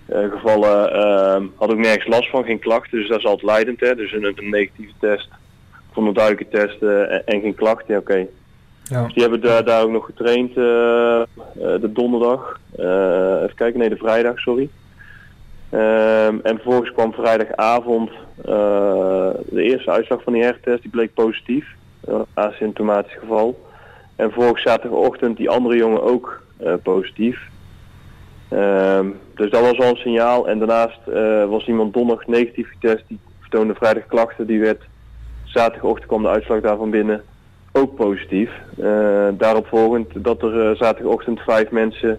gevallen uh, had ook nergens last van, geen klachten, dus dat is altijd leidend. Hè? Dus een, een negatieve test, of een onduidelijke test eh, en, en geen klachten, ja oké. Ja. Dus die hebben daar, daar ook nog getraind eh, eh, de donderdag, Eh, even kijken, nee de vrijdag, sorry. Ehm, en vervolgens kwam vrijdagavond de eerste uitslag van die hertest, die bleek positief, uh, asymptomatisch geval. En vervolgens zaterdagochtend die andere jongen ook positief. Ehm, dus dat was al een signaal. En daarnaast was iemand donderdag negatief getest. Die vertoonde vrijdag klachten. Die werd zaterdagochtend kwam de uitslag daarvan binnen. Ook positief. Eh, daarop volgend dat er eh, zaterdagochtend vijf mensen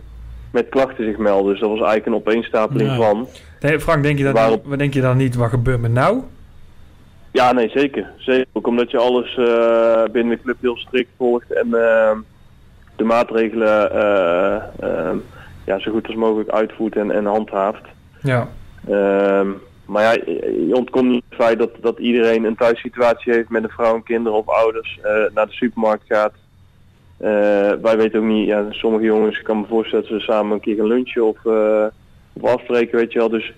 met klachten zich melden. Dus dat was eigenlijk een opeenstapeling Ja. van. Nee, Frank, denk je, dat Waarop- niet, denk je dan niet, wat gebeurt me nou? Ja, nee, zeker. zeker. Ook omdat je alles eh, binnen de club heel strikt volgt en ehm, de maatregelen eh, ehm, ja, zo goed als mogelijk uitvoert en, en handhaaft. Ja, Ehm, maar ja, je ontkomt niet het feit dat, dat iedereen een thuissituatie heeft met een vrouw en kinderen of ouders, eh, naar de supermarkt gaat. Eh, wij weten ook niet, ja, sommige jongens, ik kan me voorstellen dat ze samen een keer gaan lunchen of, eh, of afspreken, weet je wel. Dus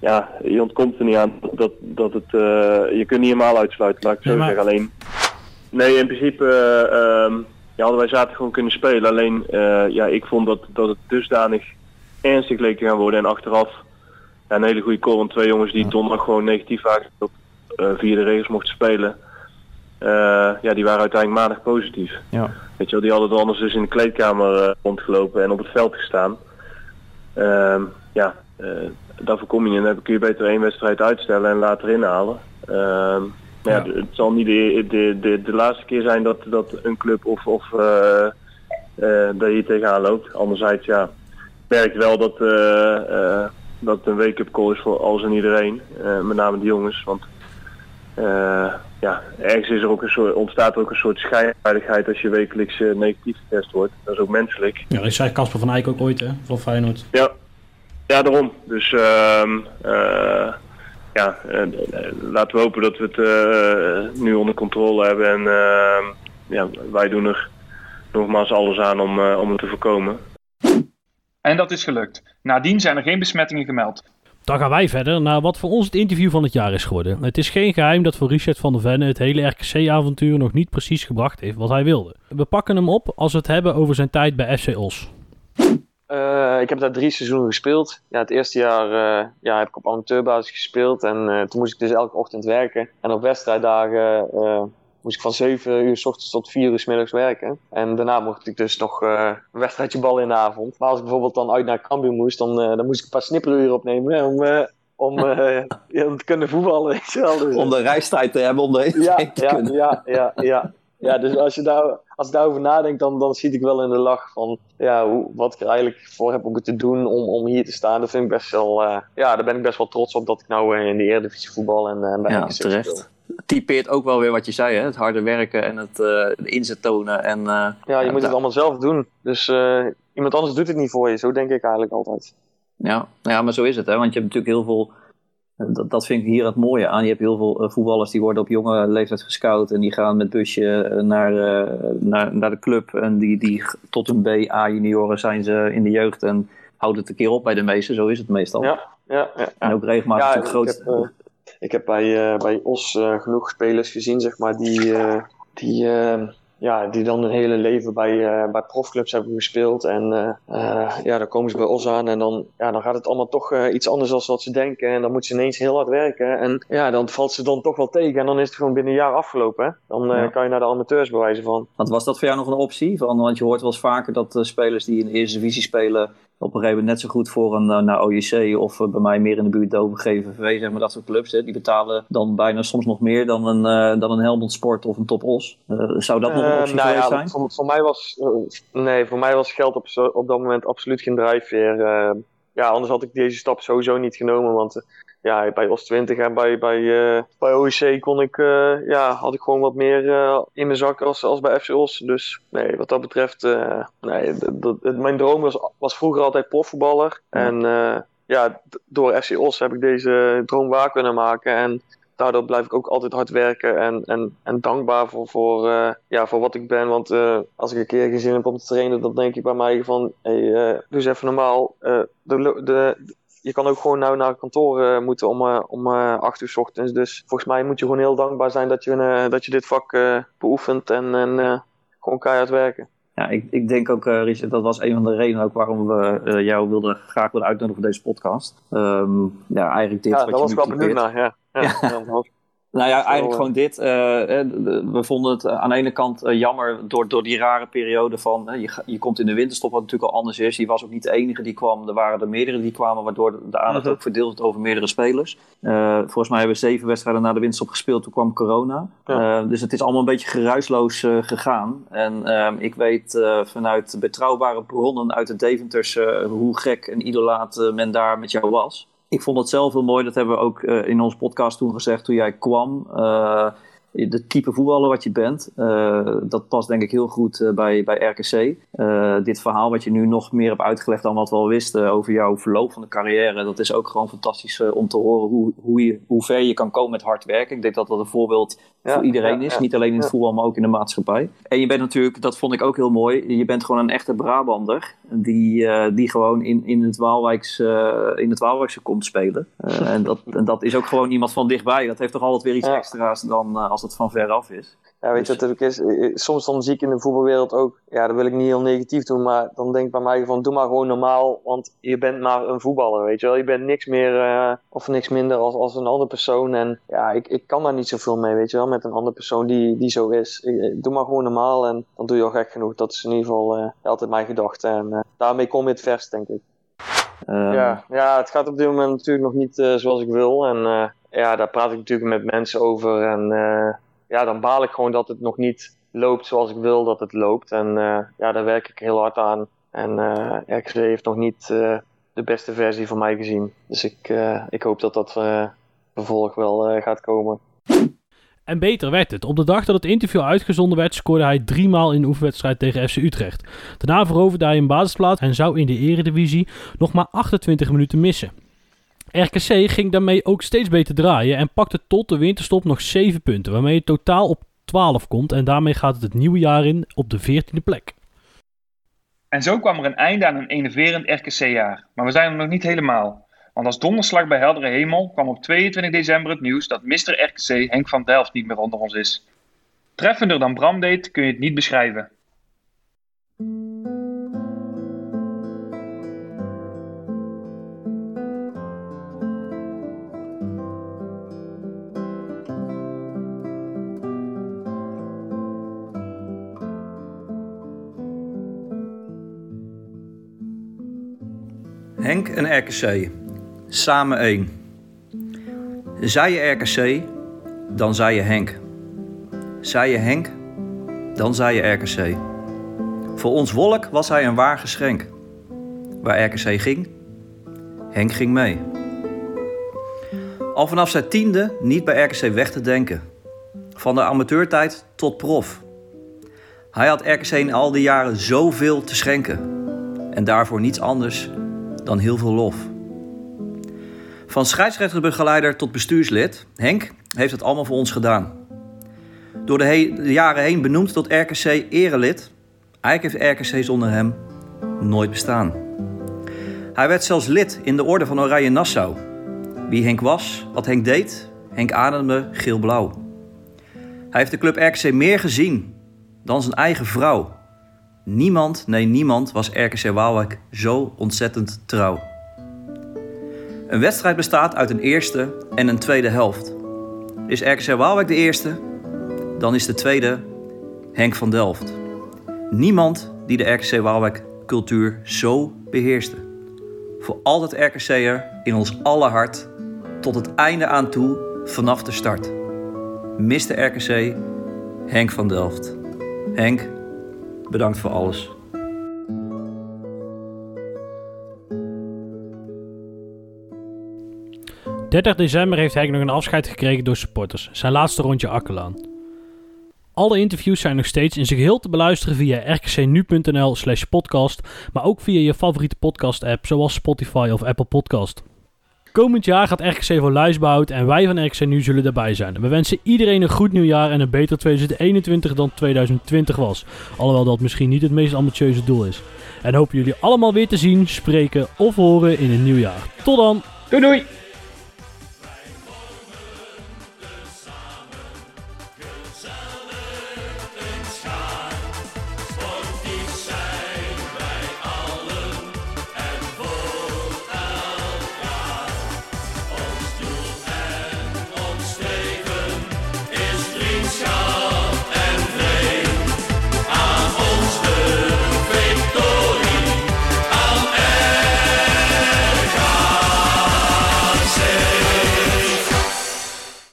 ja, je ontkomt er niet aan dat, dat het, je kunt niet helemaal uitsluiten, laat ik het Nee, zo maar- zeggen. Alleen, nee, in principe eh, ehm, ja, hadden wij zaterdag gewoon kunnen spelen. Alleen, ja, ik vond dat, dat het dusdanig ernstig leek te gaan worden en achteraf ja, een hele goede call van twee jongens die donderdag gewoon negatief waren op eh, via de regels mochten spelen. Eh, ja, die waren uiteindelijk maandag positief. Ja. Weet je wel, die hadden dan anders dus in de kleedkamer eh, rondgelopen en op het veld gestaan. Ehm, ja, eh, daarvoor kom je en dan kun je beter één wedstrijd uitstellen en later inhalen. Ehm, ja, Ja. het zal niet de, de, de, de laatste keer zijn dat, dat een club of, of eh, dat je tegenaan loopt. Anderzijds, ja, merk wel dat, dat het een wake-up call is voor alles en iedereen. eh, met name de jongens. Want eh, ja, ergens is er ook een soort, ontstaat er ook een soort schijnveiligheid als je wekelijks eh, negatief getest wordt. Dat is ook menselijk. Ja, dat zei Casper van Eyck ook ooit, hè, van Feyenoord. Ja, ja daarom. Dus ehm, eh, ja, laten we hopen dat we het nu onder controle hebben. En ehm, ja, wij doen er nogmaals alles aan om, om het te voorkomen. En dat is gelukt. Nadien zijn er geen besmettingen gemeld. Dan gaan wij verder naar wat voor ons het interview van het jaar is geworden. Het is geen geheim dat voor Richard van der Venne het hele RKC-avontuur nog niet precies gebracht heeft wat hij wilde. We pakken hem op als we het hebben over zijn tijd bij FC Os. Eh, ik heb daar drie seizoenen gespeeld. Ja, het eerste jaar eh, ja, heb ik op amateurbasis gespeeld. En eh, toen moest ik dus elke ochtend werken. En op wedstrijddagen eh, moest ik van 7 uur s ochtends tot 4 uur s middags werken. En daarna mocht ik dus nog eh, een wedstrijdje ballen in de avond. Maar als ik bijvoorbeeld dan uit naar Cambuur moest, dan, eh, dan moest ik een paar snipperuren opnemen. Om, eh, [LAUGHS] om, te kunnen voetballen. Dus, Om de reistijd te hebben om erheen ja, te ja, kunnen. ja, ja, ja. Ja, dus als, je daar, als ik daarover nadenk, dan, dan schiet ik wel in de lach van ja, hoe, wat ik er eigenlijk voor heb om te doen om, om hier te staan. Dat vind ik best wel, ja, daar ben ik best wel trots op dat ik nou in de Eredivisie voetbal en uh, bij Ja, speel. Typeert ook wel weer wat je zei, hè? het harde werken en het de inzet tonen. En, eh, Ja, je moet da- het allemaal zelf doen. Dus eh, iemand anders doet het niet voor je. Zo denk ik eigenlijk altijd. Ja, ja, maar zo is het, hè? want je hebt natuurlijk heel veel. Dat, dat vind ik hier het mooie aan. Je hebt heel veel voetballers die worden op jonge leeftijd gescout en die gaan met busje naar, naar, naar de club. En die, die tot hun B-A-junioren zijn ze in de jeugd en houden het een keer op bij de meesten. Zo is het meestal. Ja, ja, ja. En ook regelmatig Ja, natuurlijk ik groot. heb, eh, ik heb bij, eh, bij Os eh, genoeg spelers gezien, zeg maar, die, eh, die, ja, die dan hun hele leven bij, bij profclubs hebben gespeeld. En ja, dan komen ze bij Os aan en dan, ja, dan gaat het allemaal toch iets anders dan wat ze denken. En dan moeten ze ineens heel hard werken. En ja, dan valt ze dan toch wel tegen. En dan is het gewoon binnen een jaar afgelopen. Hè? Dan Ja. kan je naar de amateurs bewijzen van. Want was dat voor jou nog een optie? Van, want je hoort wel eens vaker dat spelers die in de eerste divisie spelen op een gegeven moment net zo goed voor een eh, naar OJC of eh, bij mij meer in de buurt Dover GVV, zeg maar dat soort clubs. Hè, die betalen dan bijna soms nog meer dan een, eh, dan een Helmond Sport of een Top Os. Zou dat nog een optie nou ja, zijn? Voor, voor mij was, nee, voor mij was geld op, op dat moment absoluut geen drijfveer. Ja, anders had ik deze stap sowieso niet genomen. Want ja, bij OS 20 en bij, bij, eh, bij OEC kon ik, eh, ja, had ik gewoon wat meer eh, in mijn zak als, als bij FC Os. Dus nee, wat dat betreft, nee, mijn droom was, was vroeger altijd profvoetballer. En ja, door FC Os heb ik deze droom waar kunnen maken. En daardoor blijf ik ook altijd hard werken en, en, en dankbaar voor, voor, ja, voor wat ik ben. Want als ik een keer geen zin heb om te trainen, dan denk ik bij mij van, hey, doe eens even normaal. De, de, je kan ook gewoon nou naar kantoor eh, moeten om, eh, om eh, acht uur 's ochtends. Dus volgens mij moet je gewoon heel dankbaar zijn dat je, dat je dit vak beoefent en, en gewoon keihard werken. Ja, ik, ik denk ook, eh, Richard, dat was een van de redenen ook waarom we jou wilden, graag willen uitnodigen voor deze podcast. Ehm, ja, eigenlijk dit Ja, wat je was nu ik wel benieuwd naar. Ja. Ja, [LAUGHS] ja. Nou ja, eigenlijk eh. gewoon dit. eh, eh, we vonden het aan de ene kant jammer door, door die rare periode van... je, je komt in de winterstop, wat natuurlijk al anders is. Je was ook niet de enige die kwam. Er waren er meerdere die kwamen, waardoor de, de aandacht Mhm. ook verdeeld werd over meerdere spelers. Volgens mij hebben we zeven wedstrijden na de winterstop gespeeld. Toen kwam corona. Ja. Dus het is allemaal een beetje geruisloos gegaan. En ehm, ik weet vanuit betrouwbare bronnen uit de Deventers... hoe gek en idolaat men daar met jou was. Ik vond het zelf heel mooi, dat hebben we ook eh, in onze podcast toen gezegd toen jij kwam. De type voetballer wat je bent, eh, dat past denk ik heel goed eh, bij, bij RKC. Eh, dit verhaal wat je nu nog meer hebt uitgelegd dan wat we al wisten over jouw verloop van de carrière, dat is ook gewoon fantastisch om te horen hoe, hoe, je, hoe ver je kan komen met hard werken. Ik denk dat dat een voorbeeld Ja, voor iedereen ja, is, ja. niet alleen in het voetbal, maar ook in de maatschappij. En je bent natuurlijk, dat vond ik ook heel mooi, je bent gewoon een echte Brabander die, die gewoon in, in, het Waalwijks, eh, in het Waalwijkse komt spelen. En, dat, en dat is ook gewoon iemand van dichtbij. Dat heeft toch altijd weer iets extra's dan als het van ver af is. Ja, weet je Dus- wat het ook is? Eh, eh, Soms dan zie ik in de voetbalwereld ook, ja, dat wil ik niet heel negatief doen, maar dan denk ik bij mij van, doe maar gewoon normaal, want je bent maar een voetballer, weet je wel. Je bent niks meer eh, of niks minder als, als een andere persoon en ja, ik, ik kan daar niet zoveel mee, weet je wel, met een andere persoon die, die zo is. Ik- doe maar gewoon normaal en dan doe je al gek genoeg. Dat is in ieder geval altijd mijn gedachte en daarmee kom je het verst, denk ik. Ehm, Ja, ja, het gaat op dit moment natuurlijk nog niet zoals ik wil. En ja, daar praat ik natuurlijk met mensen over. En eh, ja, dan baal ik gewoon dat het nog niet loopt zoals ik wil dat het loopt. En eh, ja, daar werk ik heel hard aan. En RKC heeft nog niet de beste versie van mij gezien. Dus ik, ik hoop dat dat vervolg wel gaat komen. En beter werd het. Op de dag dat het interview uitgezonden werd, scoorde hij drie maal in een oefenwedstrijd tegen FC Utrecht. Daarna veroverde hij een basisplaats en zou in de eredivisie nog maar 28 minuten missen. RKC ging daarmee ook steeds beter draaien en pakte tot de winterstop nog 7 punten, waarmee het totaal op 12 komt en daarmee gaat het het nieuwe jaar in op de 14e plek. En zo kwam er een einde aan een enerverend RKC-jaar. Maar we zijn er nog niet helemaal. Want als donderslag bij heldere hemel kwam op 22 december het nieuws dat Mr. RKC Henk van Delft niet meer onder ons is. Treffender dan Bram deed kun je het niet beschrijven. Henk en RKC. Samen één. Zij je RKC, dan zij je Henk. Zij je Henk, dan zei je RKC. Voor ons wolk was hij een waar geschenk. Waar RKC ging, Henk ging mee. Al vanaf zijn tiende niet bij RKC weg te denken. Van de amateurtijd tot prof. Hij had RKC in al die jaren zoveel te schenken. En daarvoor niets anders dan heel veel lof. Van scheidsrechtersbegeleider tot bestuurslid, Henk heeft het allemaal voor ons gedaan. Door de, jaren heen benoemd tot RKC erelid. Eigenlijk heeft RKC zonder hem nooit bestaan. Hij werd zelfs lid in de orde van Oranje Nassau. Wie Henk was, wat Henk deed, Henk ademde geel-blauw. Hij heeft de club RKC meer gezien dan zijn eigen vrouw. Niemand, nee niemand, was RKC Waalwijk zo ontzettend trouw. Een wedstrijd bestaat uit een eerste en een tweede helft. Is RKC Waalwijk de eerste, dan is de tweede Henk van Delft. Niemand die de RKC Waalwijk cultuur zo beheerste. Voor altijd RKC'er in ons aller hart, tot het einde aan toe, vanaf de start. Mr. RKC, Henk van Delft. Henk, bedankt voor alles. Op 30 december heeft Henk nog een afscheid gekregen door supporters. Zijn laatste rondje Akkelaan. Alle interviews zijn nog steeds in zijn geheel te beluisteren via rkcnu.nl slash podcast, maar ook via je favoriete podcast app zoals Spotify of Apple Podcast. Komend jaar gaat RKC voor Luisbehoud en wij van RKC Nu zullen daarbij zijn. We wensen iedereen een goed nieuwjaar en een beter 2021 dan 2020 was. Alhoewel dat misschien niet het meest ambitieuze doel is. En hopen jullie allemaal weer te zien, spreken of horen in een nieuw jaar. Tot dan! Doei doei!